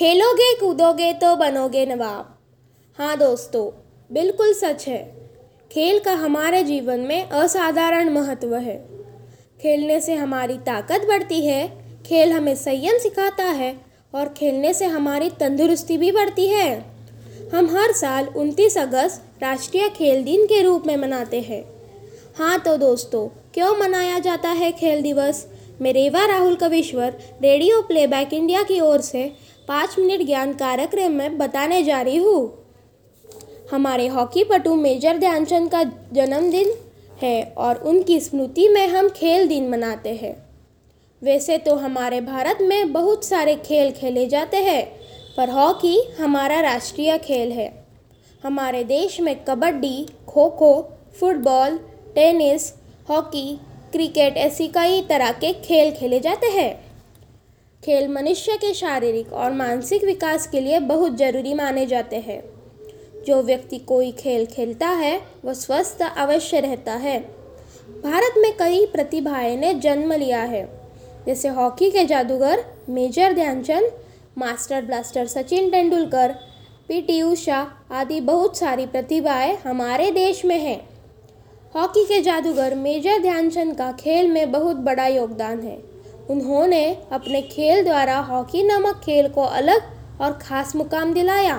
खेलोगे, कूदोगे तो बनोगे नवाब। हाँ दोस्तों, बिल्कुल सच है। खेल का हमारे जीवन में असाधारण महत्व है। खेलने से हमारी ताकत बढ़ती है, खेल हमें संयम सिखाता है और खेलने से हमारी तंदुरुस्ती भी बढ़ती है। हम हर साल 29 अगस्त राष्ट्रीय खेल दिन के रूप में मनाते हैं। हाँ तो दोस्तों, क्यों मनाया जाता है खेल दिवस? मैं Reva Rahul Kavishwar, radio playback India की ओर से पाँच मिनट ज्ञान कार्यक्रम में बताने जा रही हूँ। हमारे हॉकी पटु मेजर ध्यानचंद का जन्मदिन है और उनकी स्मृति में हम खेल दिन मनाते हैं। वैसे तो हमारे भारत में बहुत सारे खेल खेले जाते हैं, पर हॉकी हमारा राष्ट्रीय खेल है। हमारे देश में kabaddi kho kho football, tennis, hockey, cricket ऐसी कई तरह के खेल खेले जाते हैं। खेल मनुष्य के शारीरिक और मानसिक विकास के लिए बहुत ज़रूरी माने जाते हैं। जो व्यक्ति कोई खेल खेलता है, वह स्वस्थ अवश्य रहता है। भारत में कई प्रतिभाएँ ने जन्म लिया है। जैसे हॉकी के जादूगर major Dhyanchand, master blaster Sachin Tendulkar, PT Usha आदि बहुत सारी प्रतिभाएँ हमारे देश में हैं। हॉकी के जादूगर मेजर ध्यानचंद का खेल में बहुत बड़ा योगदान है। उन्होंने अपने खेल द्वारा हॉकी नामक खेल को अलग और ख़ास मुकाम दिलाया।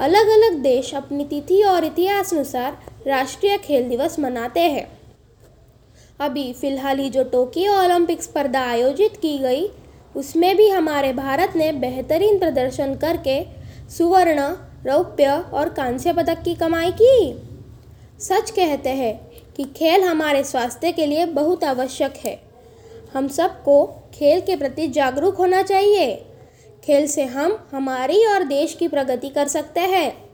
अलग अलग देश अपनी तिथि और इतिहास अनुसार राष्ट्रीय खेल दिवस मनाते हैं। अभी फ़िलहाल ही जो टोक्यो ओलंपिक स्पर्धा आयोजित की गई, उसमें भी हमारे भारत ने बेहतरीन प्रदर्शन करके सुवर्ण, रौप्य और कांस्य पदक की कमाई की। सच कहते हैं कि खेल हमारे स्वास्थ्य के लिए बहुत आवश्यक है। हम सबको खेल के प्रति जागरूक होना चाहिए। खेल से हम हमारी और देश की प्रगति कर सकते हैं।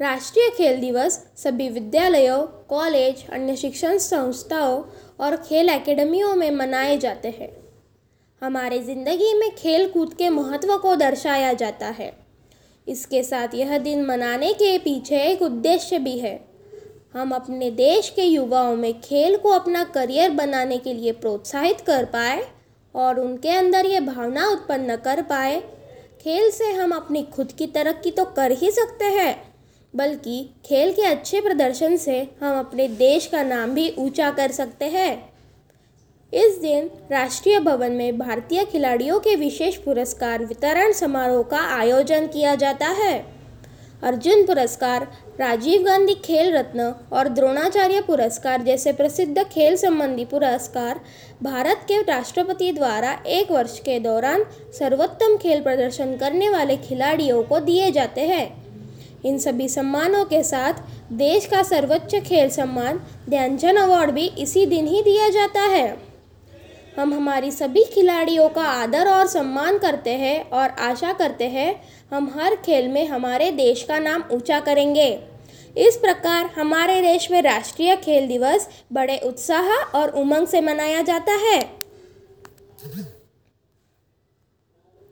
राष्ट्रीय खेल दिवस सभी विद्यालयों, कॉलेज, अन्य शिक्षण संस्थाओं और खेल एकेडमियों में मनाए जाते हैं। हमारे ज़िंदगी में खेल कूद के महत्व को दर्शाया जाता है। इसके साथ यह दिन मनाने के पीछे एक उद्देश्य भी है। हम अपने देश के युवाओं में खेल को अपना करियर बनाने के लिए प्रोत्साहित कर पाए और उनके अंदर ये भावना उत्पन्न कर पाए। खेल से हम अपनी खुद की तरक्की तो कर ही सकते हैं, बल्कि खेल के अच्छे प्रदर्शन से हम अपने देश का नाम भी ऊँचा कर सकते हैं। इस दिन राष्ट्रीय भवन में भारतीय खिलाड़ियों के विशेष पुरस्कार वितरण समारोह का आयोजन किया जाता है। अर्जुन पुरस्कार, राजीव गांधी खेल रत्न और द्रोणाचार्य पुरस्कार जैसे प्रसिद्ध खेल संबंधी पुरस्कार भारत के राष्ट्रपति द्वारा एक वर्ष के दौरान सर्वोत्तम खेल प्रदर्शन करने वाले खिलाड़ियों को दिए जाते हैं। इन सभी सम्मानों के साथ देश का सर्वोच्च खेल सम्मान, ध्यानचंद अवार्ड भी इसी दिन ही दिया जाता है। हम हमारी सभी खिलाड़ियों का आदर और सम्मान करते हैं और आशा करते हैं हम हर खेल में हमारे देश का नाम ऊँचा करेंगे। इस प्रकार हमारे देश में राष्ट्रीय खेल दिवस बड़े उत्साह और उमंग से मनाया जाता है।